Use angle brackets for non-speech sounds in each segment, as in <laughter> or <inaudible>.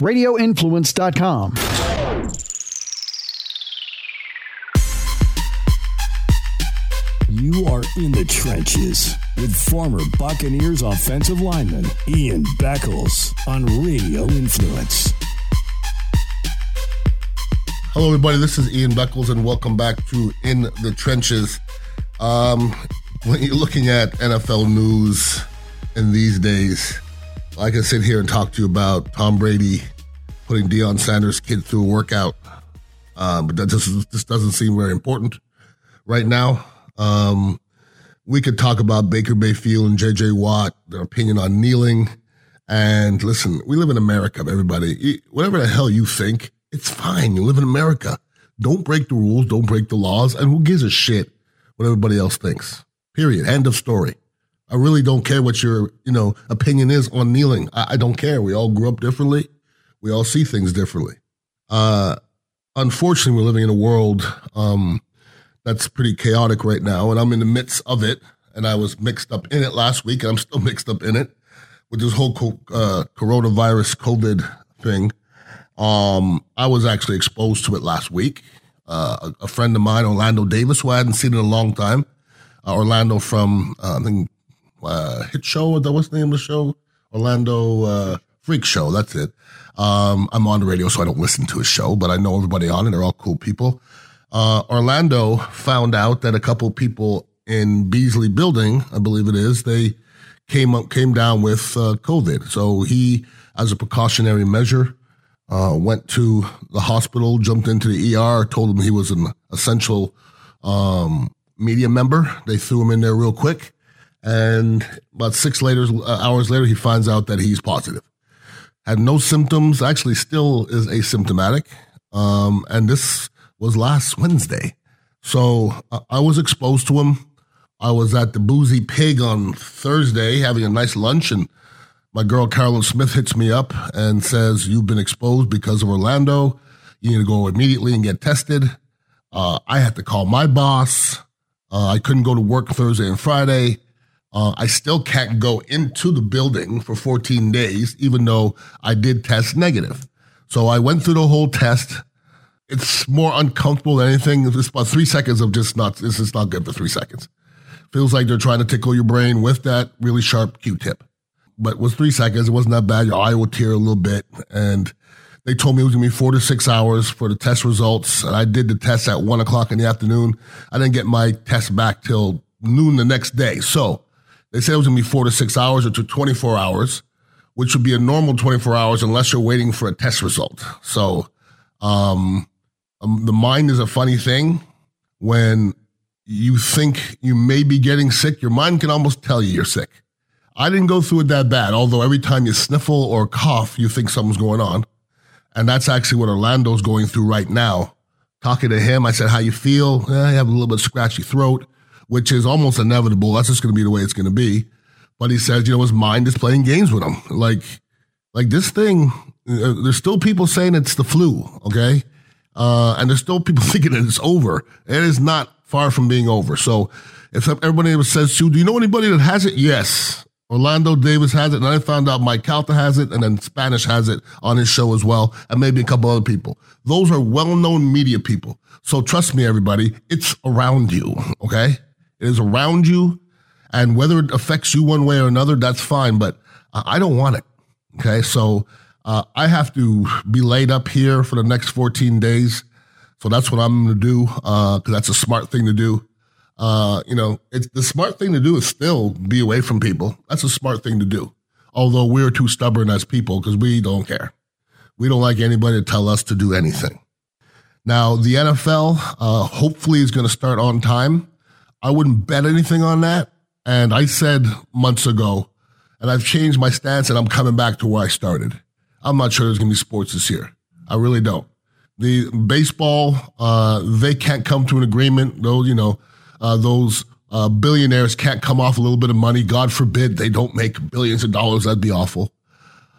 radioinfluence.com. You are in the trenches with former Buccaneers offensive lineman Ian Beckles on Radio Influence. Hello, everybody. This is Ian Beckles, and welcome back to In the Trenches. Um, when you're looking at NFL news in these days, I can sit here and talk to you about Tom Brady putting Deion Sanders' kid through a workout, um, but that just this doesn't seem very important right now. Um, we could talk about Baker Mayfield and J.J. Watt, their opinion on kneeling. And listen, we live in America, everybody. Whatever the hell you think, it's fine. You live in America. Don't break the rules. Don't break the laws. And who gives a shit what everybody else thinks? Period. End of story. I really don't care what your, you know, opinion is on kneeling. I, I don't care. We all grew up differently. We all see things differently. Uh, unfortunately, we're living in a world um, that's pretty chaotic right now, and I'm in the midst of it. And I was mixed up in it last week, and I'm still <laughs> mixed up in it with this whole co- uh, coronavirus COVID thing. Um, I was actually exposed to it last week. Uh, a, a, friend of mine, Orlando Davis, who I hadn't seen in a long time. Uh, Orlando from uh, I think uh, Hit Show. That was the name of the show. Orlando uh, Freak Show. That's it. Um, I'm on the radio, so I don't listen to his show, but I know everybody on it. They're all cool people. Uh, Orlando found out that a couple people in Beasley Building, I believe it is, they came up, came down with uh, COVID. So he, as a precautionary measure, uh, went to the hospital, jumped into the ER, told him he was an essential um, media member. They threw him in there real quick, and about six later uh, hours later, he finds out that he's positive. Had no symptoms. Actually, still is asymptomatic. Um, and this was last Wednesday. So uh, I was exposed to him. I was at the Boozy Pig on Thursday having a nice lunch, and my girl Carolyn Smith hits me up and says, You've been exposed because of Orlando. You need to go immediately and get tested. Uh, I had to call my boss. Uh, I couldn't go to work Thursday and Friday. Uh, I still can't go into the building for 14 days, even though I did test negative. So I went through the whole test it's more uncomfortable than anything. It's about three seconds of just not, this is not good for three seconds. Feels like they're trying to tickle your brain with that really sharp Q-tip. But it was three seconds. It wasn't that bad. Your eye would tear a little bit. And they told me it was going to be four to six hours for the test results. And I did the test at one o'clock in the afternoon. I didn't get my test back till noon the next day. So they said it was going to be four to six hours or to 24 hours, which would be a normal 24 hours unless you're waiting for a test result. So, um, um, the mind is a funny thing. When you think you may be getting sick, your mind can almost tell you you're sick. I didn't go through it that bad, although every time you sniffle or cough, you think something's going on. And that's actually what Orlando's going through right now. Talking to him, I said, How you feel? Eh, I have a little bit of scratchy throat, which is almost inevitable. That's just going to be the way it's going to be. But he says, you know, his mind is playing games with him. Like, like this thing, uh, there's still people saying it's the flu, okay? Uh, and there's still people <laughs> thinking that it's over. It is not far from being over. So if everybody says, Sue, do you know anybody that has it? Yes. Orlando Davis has it, and I found out Mike Calta has it, and then Spanish has it on his show as well, and maybe a couple other people. Those are well-known media people. So trust me, everybody, it's around you, okay? It is around you, and whether it affects you one way or another, that's fine, but I don't want it, okay? So uh, I have to be laid up here for the next 14 days. So that's what I'm going to do because uh, that's a smart thing to do. Uh, you know, it's the smart thing to do is still be away from people. That's a smart thing to do. Although we're too stubborn as people because we don't care. We don't like anybody to tell us to do anything. Now, the NFL uh, hopefully is going to start on time. I wouldn't bet anything on that. And I said months ago, and I've changed my stance and I'm coming back to where I started. I'm not sure there's going to be sports this year. I really don't. The baseball, uh, they can't come to an agreement. Those, you know, uh, those uh, billionaires can't come off a little bit of money. God forbid they don't make billions of dollars. That'd be awful.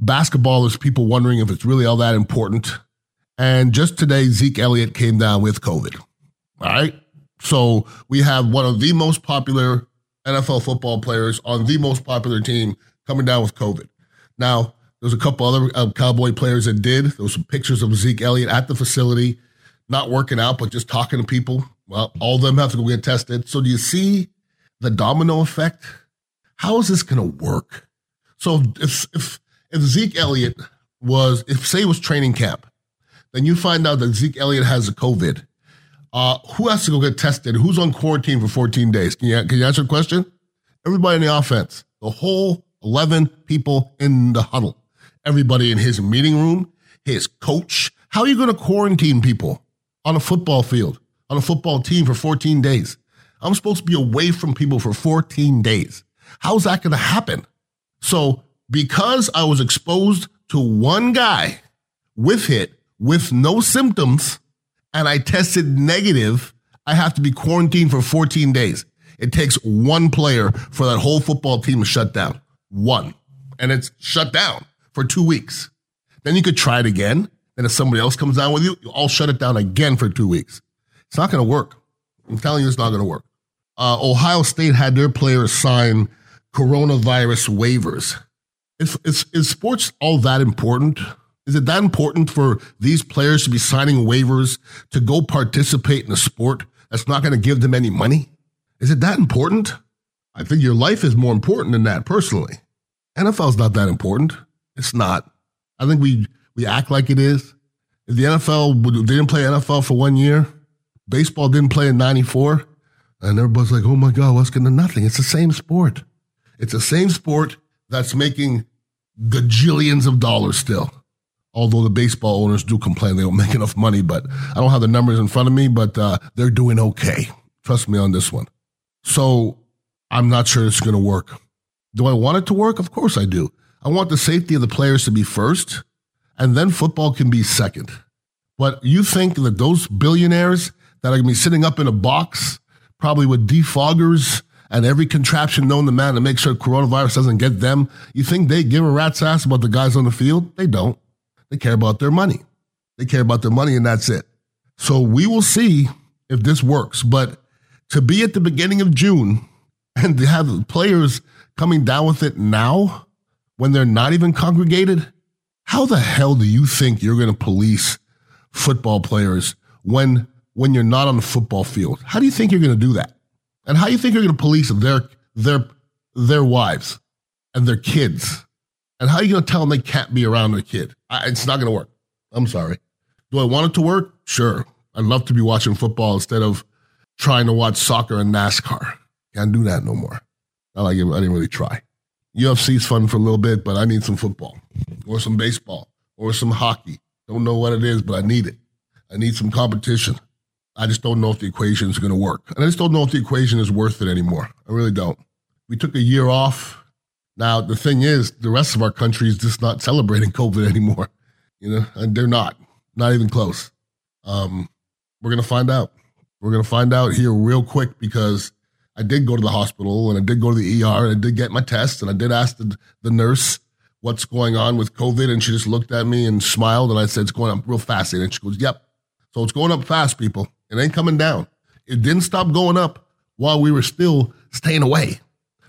Basketball is people wondering if it's really all that important. And just today, Zeke Elliott came down with COVID. All right. So we have one of the most popular NFL football players on the most popular team coming down with COVID. Now, There's a couple other uh, Cowboy players that did. There was some pictures of Zeke Elliott at the facility, not working out, but just talking to people. Well, all of them have to go get tested. So do you see the domino effect? How is this going to work? So if if if Zeke Elliott was, if say it was training camp, then you find out that Zeke Elliott has a COVID. Uh, who has to go get tested? Who's on quarantine for 14 days? Can you can you answer the question? Everybody in the offense, the whole 11 people in the huddle everybody in his meeting room, his coach. How are you going to quarantine people on a football field, on a football team for 14 days? I'm supposed to be away from people for 14 days. How's that going to happen? So, because I was exposed to one guy with it with no symptoms and I tested negative, I have to be quarantined for 14 days. It takes one player for that whole football team to shut down. One. And it's shut down for two weeks. Then you could try it again. And if somebody else comes down with you, you all shut it down again for two weeks. It's not going to work. I'm telling you, it's not going to work. Uh, Ohio State had their players sign coronavirus waivers. Is, is, is sports all that important? Is it that important for these players to be signing waivers to go participate in a sport that's not going to give them any money? Is it that important? I think your life is more important than that, personally. NFL's not that important. It's not. I think we we act like it is. If the NFL didn't play NFL for one year, baseball didn't play in '94, and everybody's like, "Oh my God, what's going to nothing?" It's the same sport. It's the same sport that's making gajillions of dollars still. Although the baseball owners do complain they don't make enough money, but I don't have the numbers in front of me, but uh, they're doing okay. Trust me on this one. So I'm not sure it's going to work. Do I want it to work? Of course I do. I want the safety of the players to be first, and then football can be second. But you think that those billionaires that are going to be sitting up in a box, probably with defoggers and every contraption known to man to make sure coronavirus doesn't get them, you think they give a rat's ass about the guys on the field? They don't. They care about their money. They care about their money, and that's it. So we will see if this works. But to be at the beginning of June and to have players coming down with it now, when they're not even congregated? How the hell do you think you're going to police football players when when you're not on the football field? How do you think you're going to do that? And how do you think you're going to police their their their wives and their kids? And how are you going to tell them they can't be around their kid? I, it's not going to work. I'm sorry. Do I want it to work? Sure. I'd love to be watching football instead of trying to watch soccer and NASCAR. Can't do that no more. Not like I didn't really try. UFC's fun for a little bit, but I need some football or some baseball or some hockey. Don't know what it is, but I need it. I need some competition. I just don't know if the equation is going to work. And I just don't know if the equation is worth it anymore. I really don't. We took a year off. Now, the thing is, the rest of our country is just not celebrating COVID <laughs> anymore. You know, and they're not, not even close. Um, we're going to find out. We're going to find out here real quick because I did go to the hospital and I did go to the ER and I did get my test and I did ask the, the nurse what's going on with COVID. And she just looked at me and smiled. And I said, it's going up real fast. And she goes, yep. So it's going up fast, people. It ain't coming down. It didn't stop going up while we were still staying away.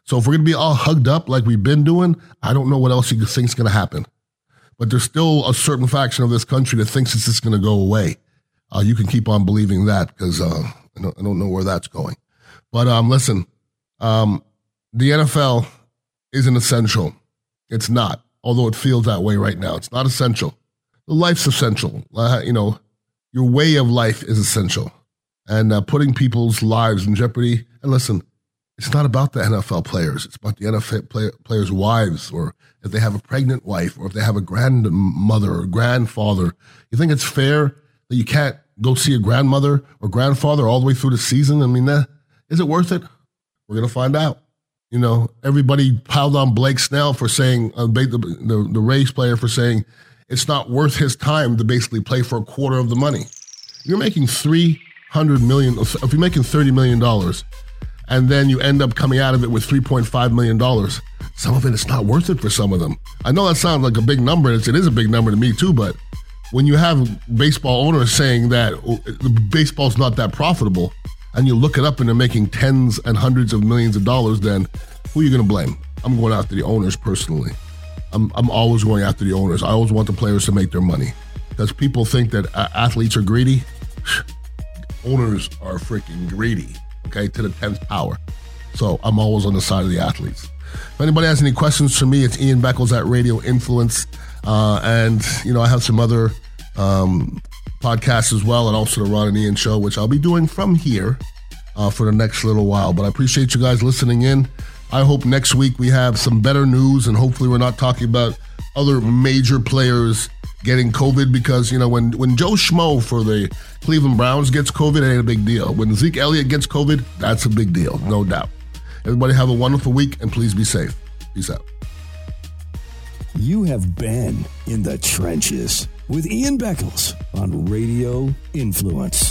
So if we're going to be all hugged up like we've been doing, I don't know what else you think's going to happen. But there's still a certain faction of this country that thinks it's just going to go away. Uh, you can keep on believing that because uh, I, don't, I don't know where that's going. But um, listen, um, the NFL isn't essential. It's not, although it feels that way right now. It's not essential. Life's essential. Uh, you know, your way of life is essential. And uh, putting people's lives in jeopardy. And listen, it's not about the NFL players. It's about the NFL play, players' wives, or if they have a pregnant wife, or if they have a grandmother or grandfather. You think it's fair that you can't go see a grandmother or grandfather all the way through the season? I mean, that is it worth it? We're going to find out. You know, everybody piled on Blake Snell for saying, uh, the, the, the Rays player for saying it's not worth his time to basically play for a quarter of the money. You're making 300 million, if you're making $30 million, and then you end up coming out of it with $3.5 million, some of it is not worth it for some of them. I know that sounds like a big number. And it is a big number to me too, but when you have baseball owners saying that oh, baseball's not that profitable, and you look it up and they're making tens and hundreds of millions of dollars, then who are you going to blame? I'm going after the owners personally. I'm, I'm always going after the owners. I always want the players to make their money because people think that uh, athletes are greedy. owners are freaking greedy, okay, to the 10th power. So I'm always on the side of the athletes. If anybody has any questions for me, it's Ian Beckles at Radio Influence. Uh, and, you know, I have some other um, podcasts as well, and also the Ron and Ian show, which I'll be doing from here uh, for the next little while. But I appreciate you guys listening in. I hope next week we have some better news, and hopefully we're not talking about other major players getting COVID because you know when when Joe Schmo for the Cleveland Browns gets COVID, it ain't a big deal. When Zeke Elliott gets COVID, that's a big deal, no doubt. Everybody have a wonderful week and please be safe. Peace out. You have been in the trenches with Ian Beckles on Radio Influence.